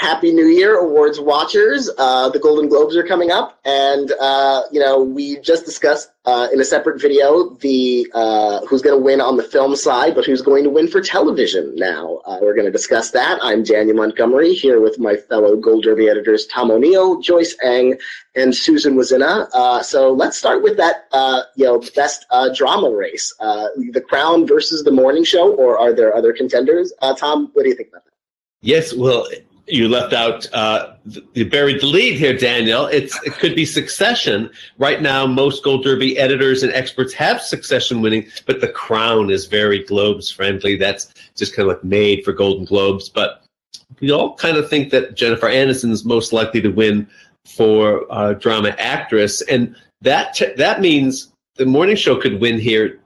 Happy New Year, awards watchers. Uh, the Golden Globes are coming up, and uh, you know we just discussed uh, in a separate video the uh, who's going to win on the film side, but who's going to win for television. Now uh, we're going to discuss that. I'm Daniel Montgomery here with my fellow Gold Derby editors Tom O'Neill, Joyce Eng, and Susan Wloszczyna. Uh, so let's start with that you know best drama race: The Crown versus The Morning Show, or are there other contenders? Tom, what do you think about that? Yes, well, you left out uh, you buried the lead here, Daniel. It's it could be Succession. Right now, most Gold Derby editors and experts have Succession winning, but The Crown is very Globes friendly. That's just kind of like made for Golden Globes. But we all kind of think that Jennifer Aniston is most likely to win for uh, drama actress, and that t- that means the morning show could win here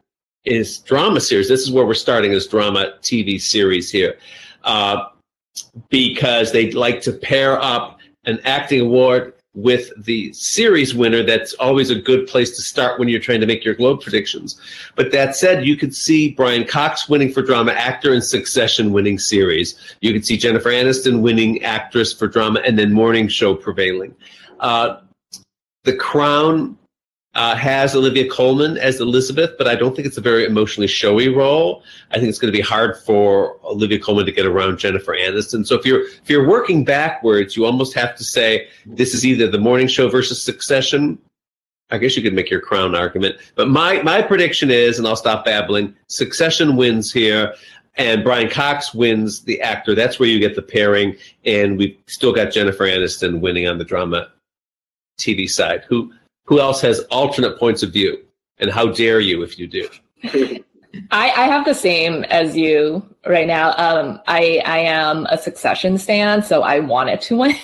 is drama series. This is where we're starting as drama TV series here. Uh, because they'd like to pair up an acting award with the series winner. That's always a good place to start when you're trying to make your Globe predictions. But that said, you could see Brian Cox winning for drama actor and Succession winning series. You could see Jennifer Aniston winning actress for drama and then Morning Show prevailing. Uh, the Crown uh, has Olivia Colman as Elizabeth, but I don't think it's a very emotionally showy role. I think it's going to be hard for Olivia Colman to get around Jennifer Aniston. So if you're if you're working backwards, you almost have to say this is either the morning show versus Succession. I guess you could make your crown argument, but my my prediction is, and I'll stop babbling. Succession wins here, and Brian Cox wins the actor. That's where you get the pairing, and we've still got Jennifer Aniston winning on the drama TV side. Who who else has alternate points of view? And how dare you if you do? I, I have the same as you right now. Um, I I am a Succession stand, so I wanted to win,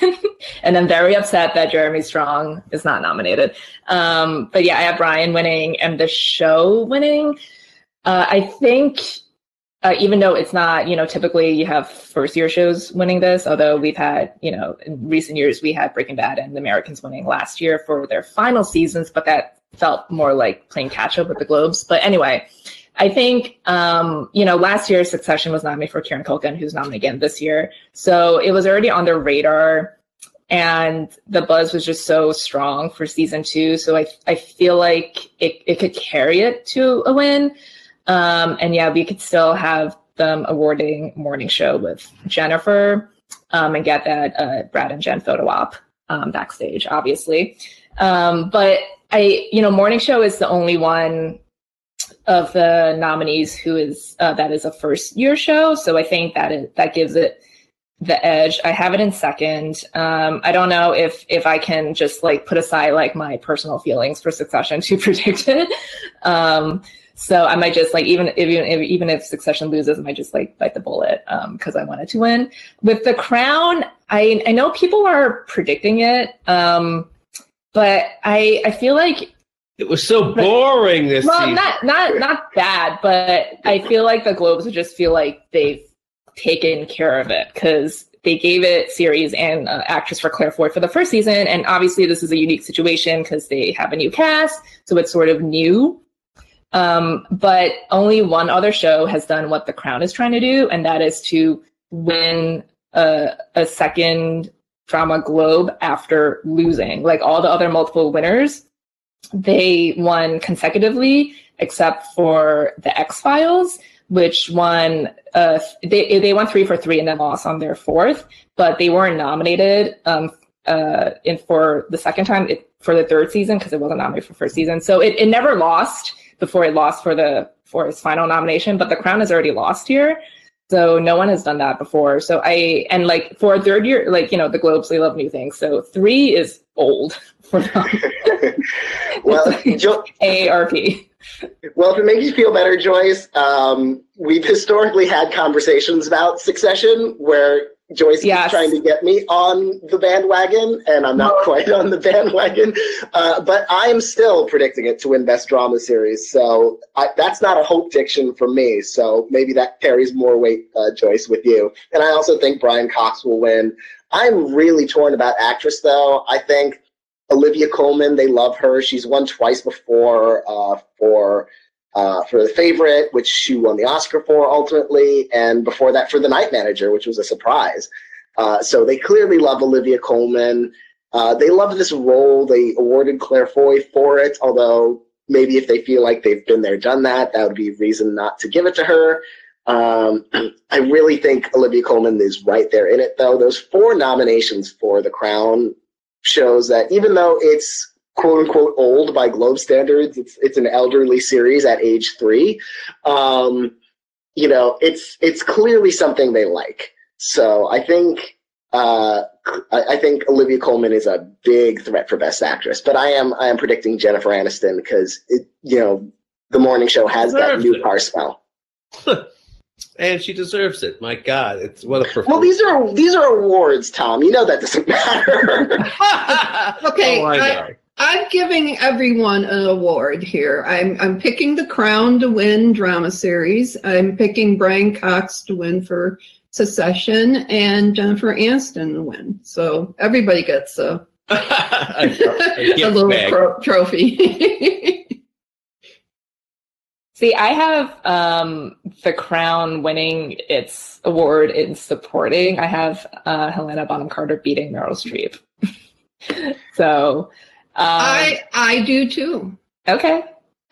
and I'm very upset that Jeremy Strong is not nominated. Um, but yeah, I have Brian winning and the show winning. Uh, I think uh, even though it's not, you know, typically you have first year shows winning this, although we've had, you know, in recent years we had Breaking Bad and The Americans winning last year for their final seasons, but that felt more like playing catch up with the Globes. But anyway, I think, um, you know, last year Succession was nominated for Kieran Culkin, who's nominated again this year. So it was already on their radar and the buzz was just so strong for season two. So I, I feel like it, it could carry it to a win. Um, and yeah, we could still have them awarding morning show with Jennifer um, and get that uh, Brad and Jen photo op um, backstage, obviously. Um, but I, you know, morning show is the only one of the nominees who is uh, that is a first year show. So I think that is, that gives it the edge. I have it in second. Um, I don't know if if I can just like put aside like my personal feelings for Succession to predict it. Um, so I might just like even if even if, even if Succession loses, I might just like bite the bullet because um, I wanted to win. With the Crown, I I know people are predicting it, um, but I I feel like it was so boring this well, season. not not not bad, but I feel like the Globes would just feel like they've taken care of it because they gave it series and uh, actress for Claire Foy for the first season, and obviously this is a unique situation because they have a new cast, so it's sort of new. Um, but only one other show has done what The Crown is trying to do, and that is to win a, a second drama globe after losing. Like all the other multiple winners, they won consecutively, except for the X Files, which won. Uh, they they won three for three and then lost on their fourth, but they weren't nominated um, uh, in for the second time it, for the third season because it wasn't nominated for first season. So it, it never lost before it lost for the for his final nomination. But the crown has already lost here. So no one has done that before. So I and like for a third year, like you know, the Globes they love new things. So three is old for them. well, jo- AARP. Well, if it makes you feel better, Joyce, um, we've historically had conversations about Succession where Joyce yes. keeps trying to get me on the bandwagon, and I'm not quite on the bandwagon. Uh, but I'm still predicting it to win Best Drama Series. So I, that's not a hope diction for me. So maybe that carries more weight, uh, Joyce, with you. And I also think Brian Cox will win. I'm really torn about actress, though. I think Olivia Colman, they love her. She's won twice before uh, for uh, for the favorite, which she won the Oscar for ultimately, and before that for the Night Manager, which was a surprise. Uh, so they clearly love Olivia Colman. Uh, they love this role. They awarded Claire Foy for it, although maybe if they feel like they've been there, done that, that would be reason not to give it to her. Um, I really think Olivia Colman is right there in it, though. Those four nominations for The Crown shows that even though it's quote unquote old by Globe standards, it's it's an elderly series at age three. Um, you know, it's it's clearly something they like. So I think uh, I, I, think Olivia Colman is a big threat for Best Actress, but I am I am predicting Jennifer Aniston because it you know the morning show has that new it. car smell. and she deserves it. My God, it's what a well. These are these are awards, Tom. You know that doesn't matter. okay, oh, I, I'm giving everyone an award here. I'm I'm picking The Crown to win drama series. I'm picking Brian Cox to win for Succession and Jennifer Aniston to win. So everybody gets a a, a, a little pro- trophy. See, I have um, The Crown winning its award in supporting. I have uh, Helena Bonham Carter beating Meryl Streep. so um, I I do too. Okay.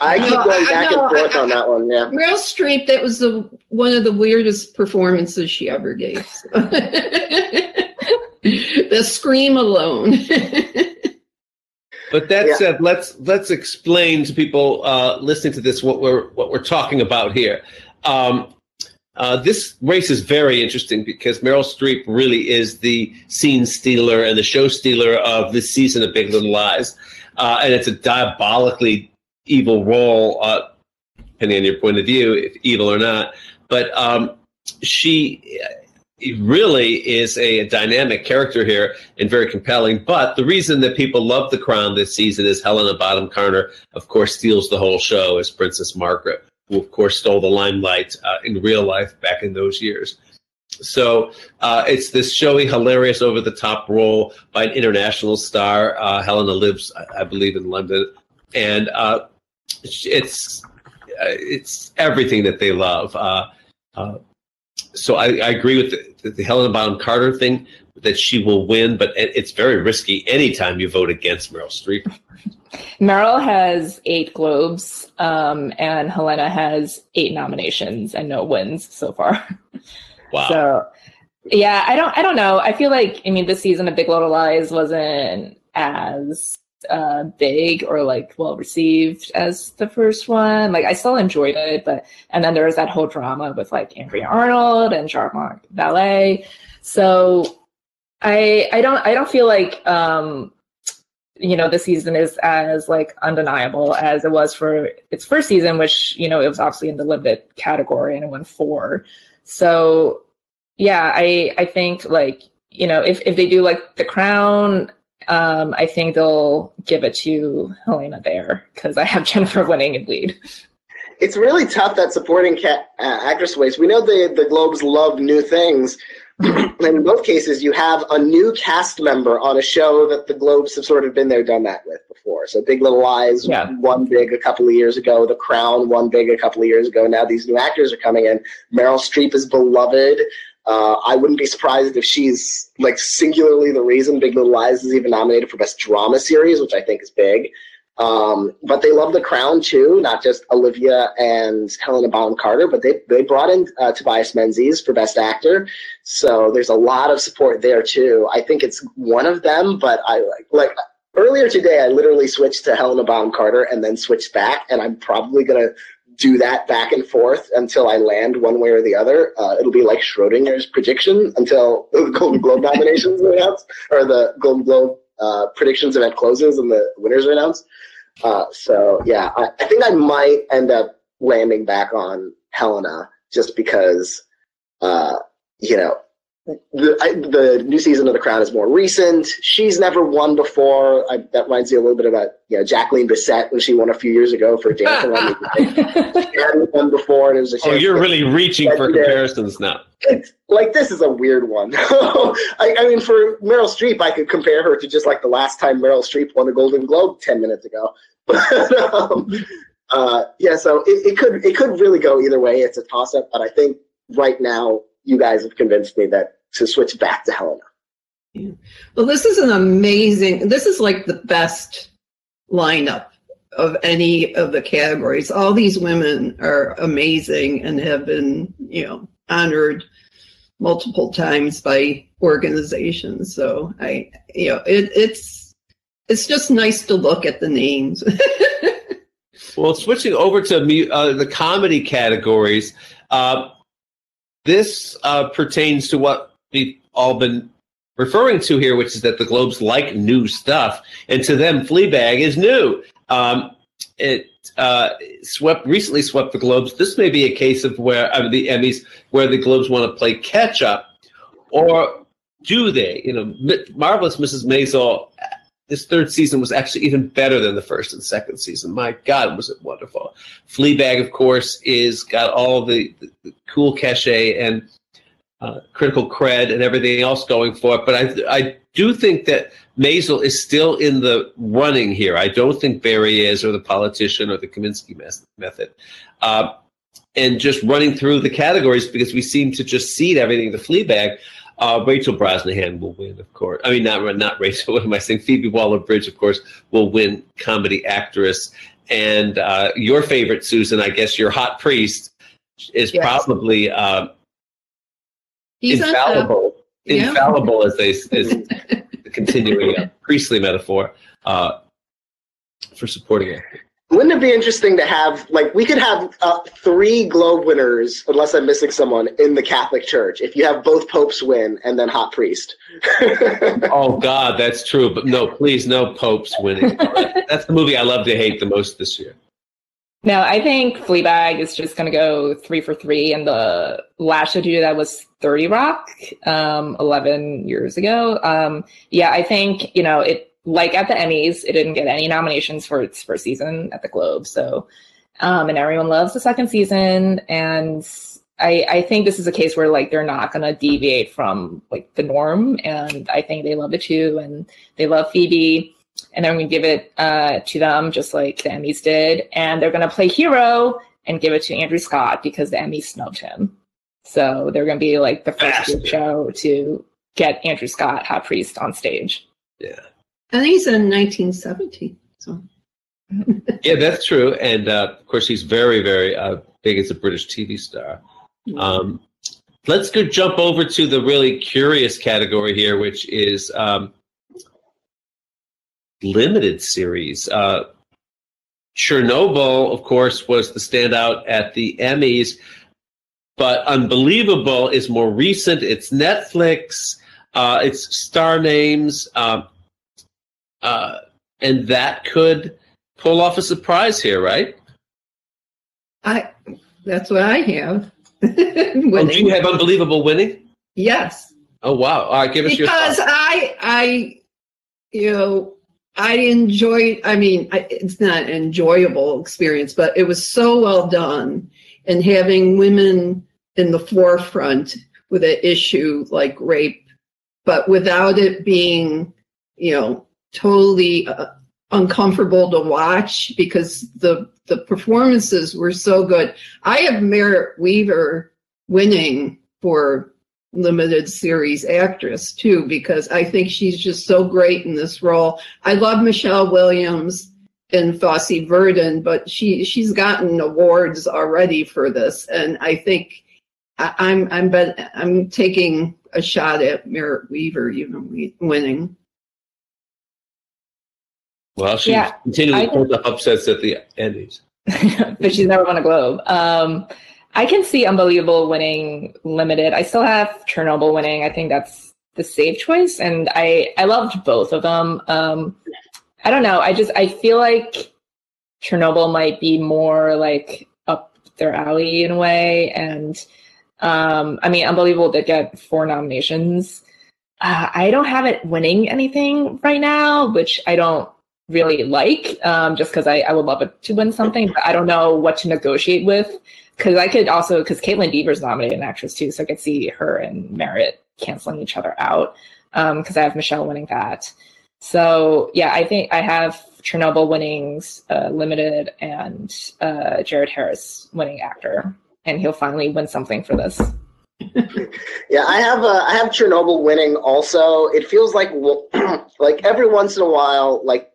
I keep going back and forth I, on that one. Yeah. Meryl Streep, that was the one of the weirdest performances she ever gave. the scream alone. but that yeah. said, let's let's explain to people uh, listening to this what we're what we're talking about here. Um, uh, this race is very interesting because Meryl Streep really is the scene stealer and the show stealer of this season of Big Little Lies. Uh, and it's a diabolically evil role, uh, depending on your point of view, if evil or not. But um, she really is a, a, dynamic character here and very compelling. But the reason that people love The Crown this season is Helena Bonham Carter, of course, steals the whole show as Princess Margaret who of course stole the limelight uh, in real life back in those years. So uh, it's this showy, hilarious, over the top role by an international star. Uh, Helena lives, I, I, believe, in London, and uh, it's uh, it's everything that they love. Uh, so I, I, agree with the, the Helena Bonham Carter thing that she will win, but it's very risky anytime you vote against Meryl Streep. Meryl has eight Globes, um, and Helena has eight nominations and no wins so far. Wow. So, yeah, I don't, I don't know. I feel like, I mean, this season of Big Little Lies wasn't as uh, big or like well received as the first one. Like I still enjoyed it, but and then there was that whole drama with like Andrea Arnold and Jean-Marc Vallée. So I I don't I don't feel like um you know the season is as like undeniable as it was for its first season which you know it was obviously in the limited category and it won four. So yeah i i think like you know if, if they do like the crown um i think they'll give it to helena there because i have jennifer winning in lead it's really tough that supporting cat, uh, actress ways we know the the globes love new things and in both cases, you have a new cast member on a show that the Globes have sort of been there, done that with before. So Big Little Lies yeah. won big a couple of years ago. The Crown won big a couple of years ago. Now these new actors are coming in. Meryl Streep is beloved. Uh, I wouldn't be surprised if she's like singularly the reason Big Little Lies is even nominated for Best Drama Series, which I think is big. Um, but they love The Crown too, not just Olivia and Helena Bonham Carter, but they, they brought in uh, Tobias Menzies for Best Actor. So there's a lot of support there too. I think it's one of them, but I like, like earlier today, I literally switched to Helena Bonham Carter and then switched back, and I'm probably going to do that back and forth until I land one way or the other. Uh, it'll be like Schrodinger's prediction until the Golden Globe nominations are announced, or the Golden Globe uh, predictions event closes and the winners are announced. Uh, so yeah, I, I, think I might end up landing back on Helena just because, uh, you know, the, I, the new season of The Crown is more recent. She's never won before. I, that reminds me a little bit about you know Jacqueline Bisset when she won a few years ago for Dancing on the She hadn't won before, and it was a. Oh, you're really reaching for comparisons now. It's like this is a weird one. I, I, mean, for Meryl Streep, I could compare her to just like the last time Meryl Streep won a Golden Globe ten minutes ago. But um, uh, yeah, so it, it could it could really go either way. It's a toss up, but I think right now you guys have convinced me that to switch back to Helena. Yeah. Well, this is an amazing. This is like the best lineup of any of the categories. All these women are amazing and have been, you know, honored multiple times by organizations. So I, you know, it, it's it's just nice to look at the names. well, switching over to uh, the comedy categories, uh, this uh, pertains to what we've all been referring to here, which is that the Globes like new stuff, and to them, Fleabag is new. Um, it uh, swept recently swept the Globes. This may be a case of where the Emmys where the Globes want to play catch up, or do they? You know, marvelous Mrs. Maisel. This third season was actually even better than the first and second season. My God, was it wonderful! Fleabag, of course, is got all the, the, the cool cachet and uh, critical cred and everything else going for it. But I, I do think that Maisel is still in the running here. I don't think Barry is, or the politician, or the Kominsky method. Uh, and just running through the categories because we seem to just seed everything the Fleabag. Uh, Rachel Brosnahan will win, of course. I mean, not not Rachel. What am I saying? Phoebe Waller-Bridge, of course, will win comedy actress. And uh, your favorite, Susan, I guess your hot priest is yes. probably uh, He's infallible. Yeah. Infallible, as they as continuing a priestly metaphor uh, for supporting it. Wouldn't it be interesting to have like we could have uh, three Globe winners, unless I'm missing someone in the Catholic Church? If you have both popes win and then hot priest. oh God, that's true. But no, please, no popes winning. that's the movie I love to hate the most this year. No, I think Fleabag is just going to go three for three. And the last show to do that was 30 Rock, um, 11 years ago. Um, yeah, I think, you know, it, like at the Emmys, it didn't get any nominations for its first season at the Globe. So, um, and everyone loves the second season. And I, I think this is a case where like they're not going to deviate from like the norm. And I think they love it too. And they love Phoebe and then we give it uh, to them just like the Emmys did. And they're going to play hero and give it to Andrew Scott because the Emmys snubbed him. So they're going to be like the first show to get Andrew Scott, Hot Priest, on stage. Yeah. And he's in 1970. So. yeah, that's true. And uh, of course, he's very, very uh, big as a British TV star. Um, let's go jump over to the really curious category here, which is um, limited series. Uh, Chernobyl, of course, was the standout at the Emmys, but Unbelievable is more recent. It's Netflix, uh, it's star names, uh, uh, and that could pull off a surprise here, right? I that's what I have. oh, do you have Unbelievable winning? Yes. Oh wow! All right, give us because your because I I you know I enjoyed, I mean, it's not an enjoyable experience, but it was so well done. And having women in the forefront with an issue like rape, but without it being, you know, totally uh, uncomfortable to watch because the the performances were so good. I have Merritt Wever winning for limited series actress too because I think she's just so great in this role. I love Michelle Williams and Fosse Verdon, but she she's gotten awards already for this, and I think I, am I'm bet I'm taking a shot at Merritt Wever even winning. Well, she yeah, continually pulls up upsets at the Emmys, but she's never won a Globe. Um, I can see Unbelievable winning limited. I still have Chernobyl winning. I think that's the safe choice, and I I loved both of them. Um, I don't know. I just I feel like Chernobyl might be more like up their alley in a way, and um, I mean, Unbelievable did get four nominations. Uh, I don't have it winning anything right now, which I don't really like, um, just because I, I would love it to win something, but I don't know what to negotiate with because I could also because Kaitlyn Dever's nominated an actress too, so I could see her and Merritt canceling each other out because um, I have Michelle winning that. So yeah, I think I have Chernobyl winnings uh, limited and uh, Jared Harris winning actor, and he'll finally win something for this. yeah, I have uh, I have Chernobyl winning. Also, it feels like like every once in a while, like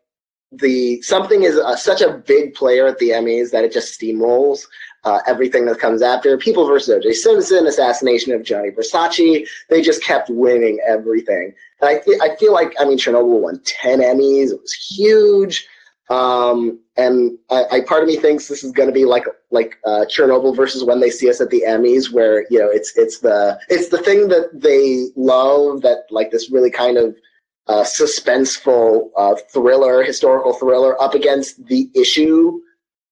the something is uh, such a big player at the Emmys that it just steamrolls uh, everything that comes after. People versus O.J. Simpson, assassination of Gianni Versace. They just kept winning everything. And I th- I feel like I mean Chernobyl won ten Emmys. It was huge. Um, and I, I, part of me thinks this is going to be like like uh, Chernobyl versus When They See Us at the Emmys, where you know it's it's the it's the thing that they love that like this really kind of uh, suspenseful uh, thriller, historical thriller, up against the issue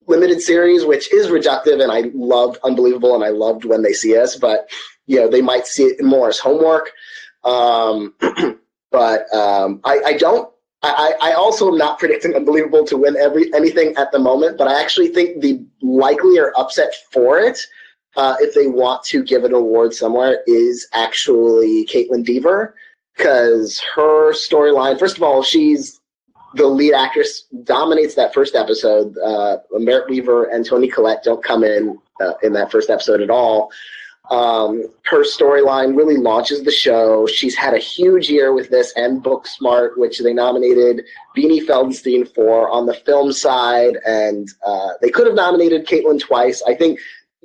limited series, which is reductive, and I loved Unbelievable, and I loved When They See Us, but you know they might see it more as homework. Um, but um, I, I don't I, I also am not predicting Unbelievable to win every anything at the moment, but I actually think the likelier upset for it, uh, if they want to give an award somewhere, is actually Kaitlyn Dever because her storyline. First of all, she's the lead actress, dominates that first episode. Uh, Merritt Wever and Toni Collette don't come in uh, in that first episode at all. Um, her storyline really launches the show. She's had a huge year with this and Booksmart, which they nominated Beanie Feldstein for on the film side, and uh, they could have nominated Kaitlyn twice. I think,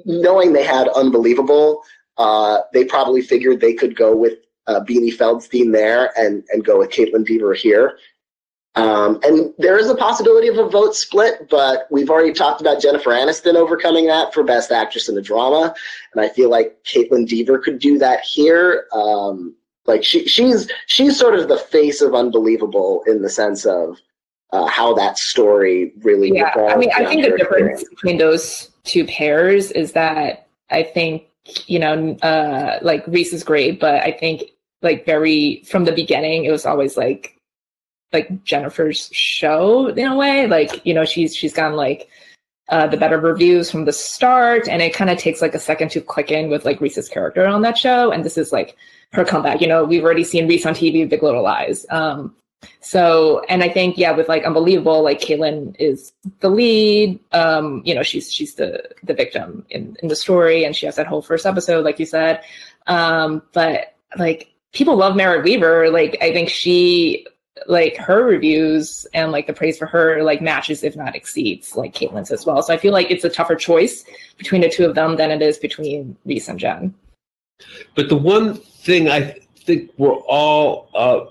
knowing they had Unbelievable, uh, they probably figured they could go with uh, Beanie Feldstein there and and go with Kaitlyn Dever here. Um, and there is a possibility of a vote split, but we've already talked about Jennifer Aniston overcoming that for Best Actress in a Drama, and I feel like Kaitlyn Dever could do that here. Um, like she, she's she's sort of the face of Unbelievable in the sense of uh, how that story really. Yeah, I mean, I think the difference between those two pairs is that I think you know, uh, like Reese is great, but I think like very from the beginning, it was always like like Jennifer's show in a way. Like, you know, she's she's gotten like uh, the better reviews from the start, and it kind of takes like a second to click in with like Reese's character on that show. And this is like her comeback. You know, we've already seen Reese on TV, Big Little Lies. Um, so, and I think yeah, with like Unbelievable, like Kaitlyn is the lead. Um, you know, she's she's the the victim in in the story, and she has that whole first episode, like you said. Um, but like people love Merritt Wever. Like I think she like her reviews and like the praise for her like matches if not exceeds like Kaitlyn's as well. So I feel like it's a tougher choice between the two of them than it is between Reese and Jen. But the one thing I think we're all uh,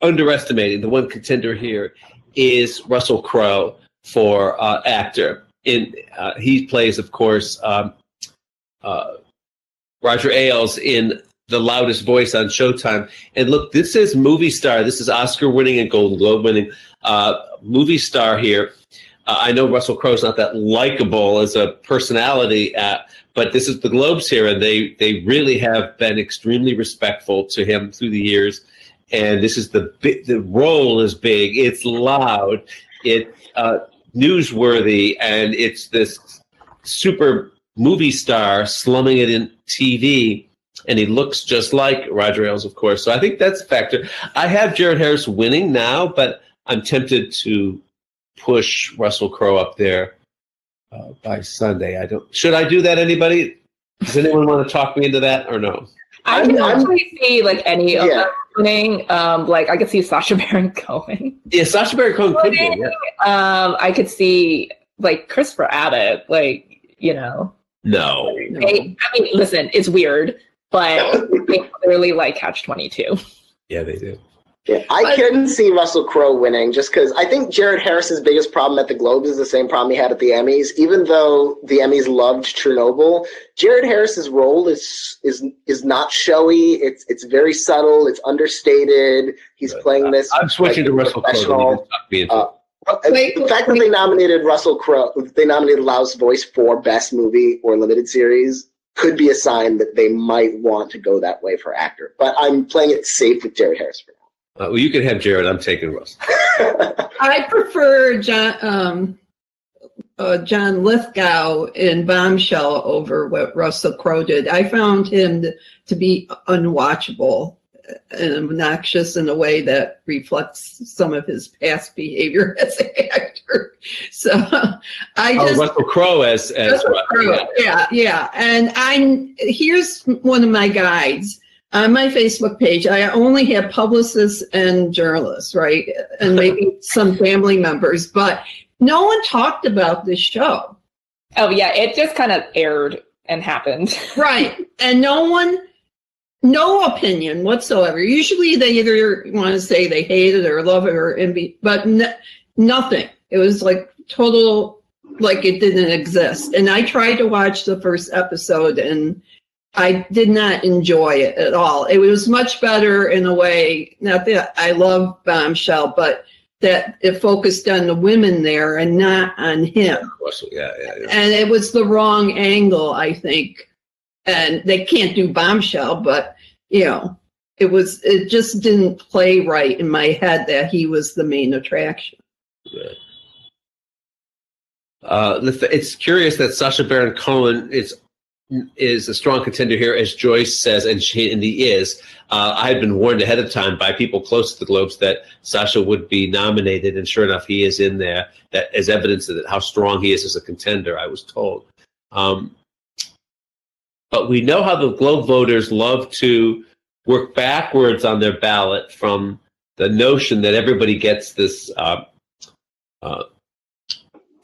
underestimating, the one contender here is Russell Crowe for uh, actor. In uh, he plays, of course, um, uh, Roger Ailes in the loudest voice on Showtime. And look, this is movie star. This is Oscar winning and Golden Globe winning uh, movie star here. Uh, I know Russell Crowe's not that likable as a personality, uh, but this is the Globes here, and they they really have been extremely respectful to him through the years. And this is the the role is big. It's loud. It uh, newsworthy, and it's this super movie star slumming it in TV and he looks just like Roger Ailes, of course. So I think that's a factor. I have Jared Harris winning now, but I'm tempted to push Russell Crowe up there uh, by Sunday. I don't. Should I do that? Anybody? Does anyone want to talk me into that or no? I can actually see like any of them winning. Um, like I could see Sacha Baron Cohen. Yeah, Sacha Baron Cohen could be. Yeah. Um, I could see like Christopher Abbott. Like you know. No. They, I mean, listen, it's weird, but they clearly like Catch 22. Yeah, they do. Yeah, I couldn't see Russell Crowe winning just because I think Jared Harris's biggest problem at the Globes is the same problem he had at the Emmys. Even though the Emmys loved Chernobyl, Jared Harris's role is is is not showy. It's it's very subtle. It's understated. He's right. playing this. I'm switching like, to Russell Crowe. Uh, Wait, the fact that they nominated Russell Crowe, they nominated Loudest Voice for Best Movie or Limited Series could be a sign that they might want to go that way for actor. But I'm playing it safe with Jared Harris for now. Uh, well, you can have Jared. I'm taking Russ. I prefer John um, uh, John Lithgow in Bombshell over what Russell Crowe did. I found him to, to be unwatchable and obnoxious in a way that reflects some of his past behavior as an actor. Character. So I oh, just oh, Russell Crowe as as Russell Crowe. Yeah. yeah, yeah. And I here's one of my guides on my Facebook page. I only have publicists and journalists, right, and maybe some family members, but no one talked about this show. Oh yeah, it just kind of aired and happened. right, and no one no opinion whatsoever. Usually they either want to say they hate it or love it or envy, but n- nothing. It was like total, like it didn't exist. And I tried to watch the first episode and I did not enjoy it at all. It was much better in a way, not that I love Bombshell, but that it focused on the women there and not on him. Yeah, yeah, yeah. And it was the wrong angle, I think and they can't do bombshell but you know it was it just didn't play right in my head that he was the main attraction uh, it's curious that Sacha Baron Cohen is is a strong contender here, as Joyce says, and she is. Uh, I had been warned ahead of time by people close to the Globes that Sacha would be nominated, and sure enough, he is in there. That as evidence of how strong he is as a contender. I was told. Um, but we know how the Globe voters love to work backwards on their ballot from the notion that everybody gets this uh, uh,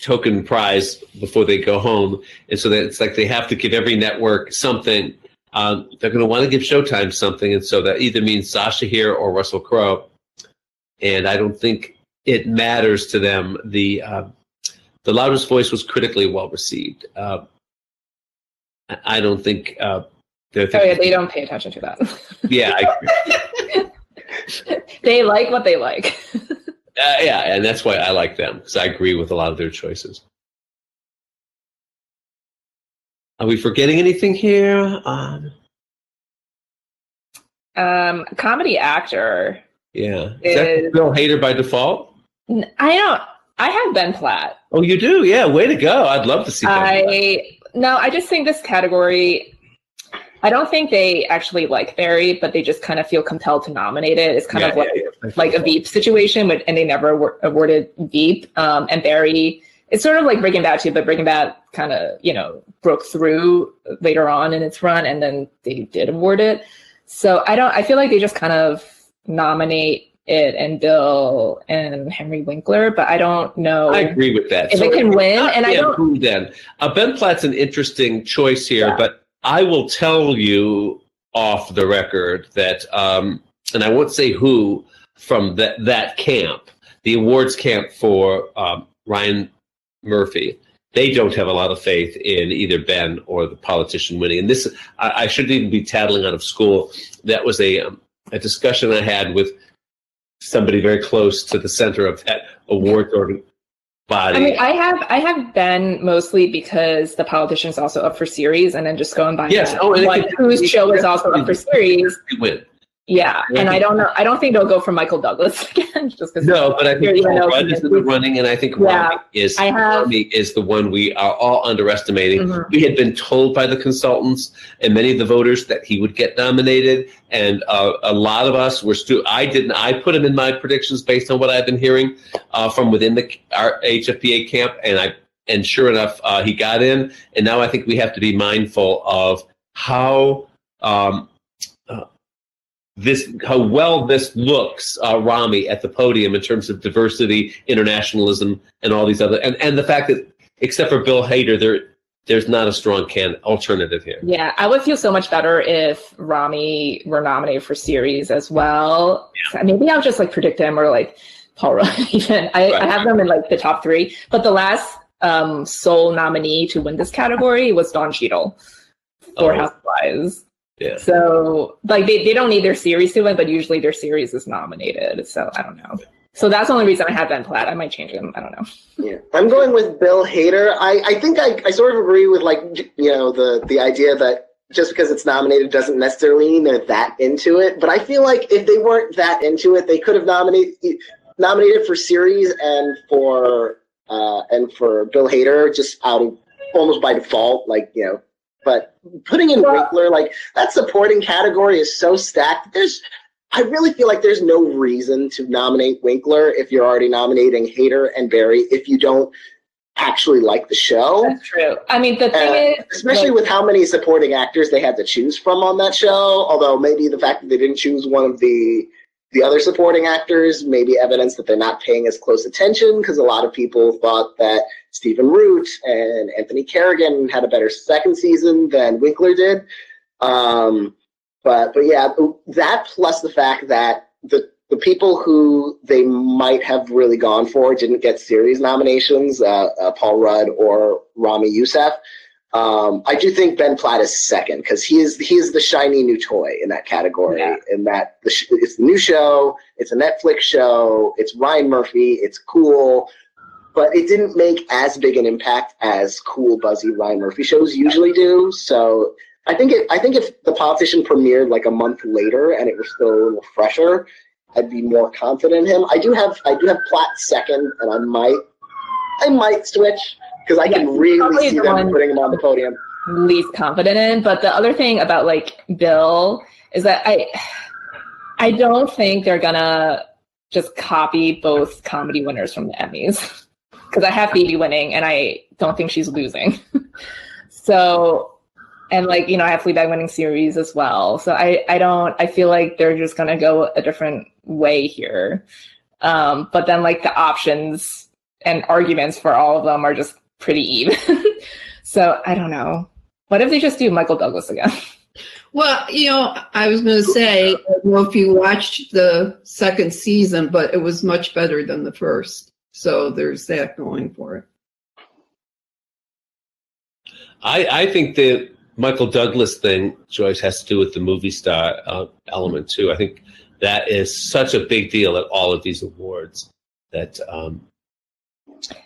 token prize before they go home. And so that it's like they have to give every network something. Um, they're going to want to give Showtime something. And so that either means Sacha here or Russell Crowe. And I don't think it matters to them. The uh, the loudest voice was critically well received. Uh, I don't think uh, they're. Thinking, oh yeah, they don't pay attention to that. yeah, I, they like what they like. uh, yeah, and that's why I like them because I agree with a lot of their choices. Are we forgetting anything here? Um, um comedy actor. Yeah, is, is Bill Hader by default? I don't. I have Ben Platt. Oh, you do? Yeah, way to go! I'd love to see. Ben I Platt no, I just think this category. I don't think they actually like Barry, but they just kind of feel compelled to nominate it. It's kind yeah, of like yeah, like a Veep situation, but and they never awarded Veep. Um, and Barry, it's sort of like Breaking Bad too, but Breaking Bad kind of you know broke through later on in its run, and then they did award it. So I don't. I feel like they just kind of nominate it and Bill and Henry Winkler, but I don't know. I agree with that. If so it can win, and I don't. Who then? Uh, ben Platt's an interesting choice here, yeah. but I will tell you off the record that, um, and I won't say who from that that camp, the awards camp for um, Ryan Murphy. They don't have a lot of faith in either Ben or the politician winning. And this, I, I shouldn't even be tattling out of school. That was a um, a discussion I had with somebody very close to the center of that award body. I mean, I have I have been mostly because the politician is also up for series, and then just going by yes, oh, and whose show is also up for series. Win. Yeah, and I don't know. I don't think they'll go for Michael Douglas again. Just because no, but I think Paul Rudd is in the running, and I think yeah, is I have, is the one we are all underestimating. Mm-hmm. We had been told by the consultants and many of the voters that he would get nominated, and uh, a lot of us were still. I didn't. I put him in my predictions based on what I've been hearing uh, from within the our HFPA camp, and I and sure enough, uh, he got in. And now I think we have to be mindful of how. Um, this how well this looks, uh, Ramy, at the podium in terms of diversity, internationalism, and all these other, and, and the fact that except for Bill Hader, there there's not a strong can alternative here. Yeah, I would feel so much better if Ramy were nominated for series as well. Yeah. Maybe I'll just like predict him or like Paul Rudd. Even I, right. I have them in like the top three, but the last um, sole nominee to win this category was Don Cheadle for oh. Housewives. Yeah. So like they, they don't need their series to win, but usually their series is nominated. So I don't know. So that's the only reason I have Ben Platt. I might change him. I don't know. Yeah, I'm going with Bill Hader. I, I think I, I sort of agree with like you know the the idea that just because it's nominated doesn't necessarily mean they're that into it. But I feel like if they weren't that into it, they could have nominated nominated for series and for uh, and for Bill Hader just out of almost by default. Like you know but putting in Winkler, like that supporting category is so stacked. There's I really feel like there's no reason to nominate Winkler if you're already nominating Hader and Barry if you don't actually like the show. That's true. I mean, the thing uh, is, especially like, with how many supporting actors they had to choose from on that show. Although maybe the fact that they didn't choose one of the the other supporting actors maybe evidence that they're not paying as close attention because a lot of people thought that Stephen Root and Anthony Carrigan had a better second season than Winkler did. Um, but but yeah, that plus the fact that the the people who they might have really gone for didn't get series nominations, uh, uh, Paul Rudd or Ramy Youssef. Um, I do think Ben Platt is second because he is he is the shiny new toy in that category. Yeah. In that the sh- it's the new show, it's a Netflix show, it's Ryan Murphy, it's cool, but it didn't make as big an impact as cool, buzzy Ryan Murphy shows usually do. So I think it, I think if the politician premiered like a month later and it was still a little fresher, I'd be more confident in him. I do have I do have Platt second, and I might I might switch because I yeah, can really see them putting him on the podium. Least confident in, but the other thing about like Bill is that I I don't think they're gonna just copy both comedy winners from the Emmys because I have Phoebe winning and I don't think she's losing. so and like you know I have Fleabag winning series as well. So I I don't I feel like they're just gonna go a different way here. Um, but then like the options and arguments for all of them are just pretty even. so I don't know. What if they just do Michael Douglas again? Well, you know, I was going to say, I don't know if you watched the second season, but it was much better than the first. So there's that going for it. I, I think the Michael Douglas thing, Joyce, has to do with the movie star uh, element too. I think that is such a big deal at all of these awards that um,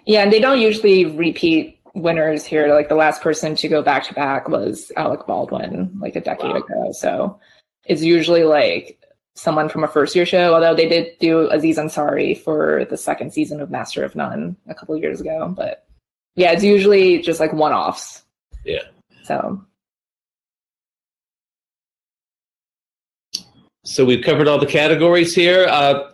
yeah and they don't usually repeat winners here. Like the last person to go back to back was alec baldwin like a decade wow. ago. So it's usually like someone from a first year show although they did do aziz ansari for the second season of master of none a couple years ago. But yeah it's usually just like one-offs. Yeah. So. So we've covered all the categories here. Uh,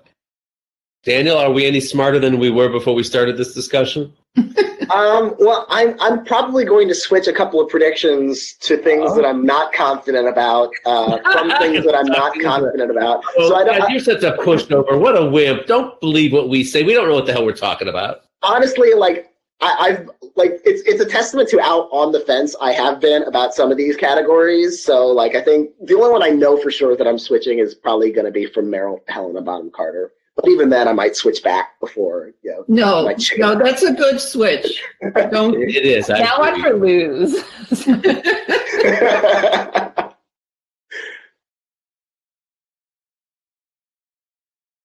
Daniel, are we any smarter than we were before we started this discussion? um, well, I'm I'm probably going to switch a couple of predictions to things oh. that I'm not confident about uh, from things that I'm not confident about. So I don't, God, you're such a pushover. What a wimp! Don't believe what we say. We don't know what the hell we're talking about. Honestly, like I, have like it's it's a testament to how on the fence I have been about some of these categories. So like I think the only one I know for sure that I'm switching is probably going to be from Meryl Helena Bonham Carter. But even then, I might switch back before you know. No, no, that's a good switch. Don't. it is. I now I for lose.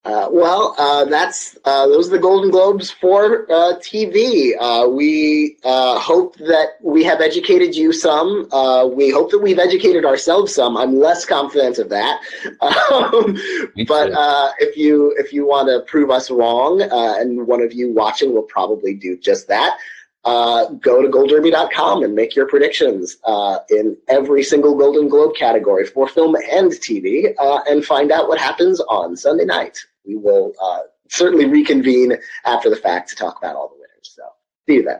Uh, well, uh, that's uh, those are the Golden Globes for uh, TV. Uh, we uh, hope that we have educated you some. we hope that we've educated ourselves some. I'm less confident of that, um, but if you if you want to prove us wrong, and one of you watching will probably do just that. go to goldderby.com and make your predictions in every single Golden Globe category for film and TV, and find out what happens on Sunday night we will uh, certainly reconvene after the fact to talk about all the winners. So see you then.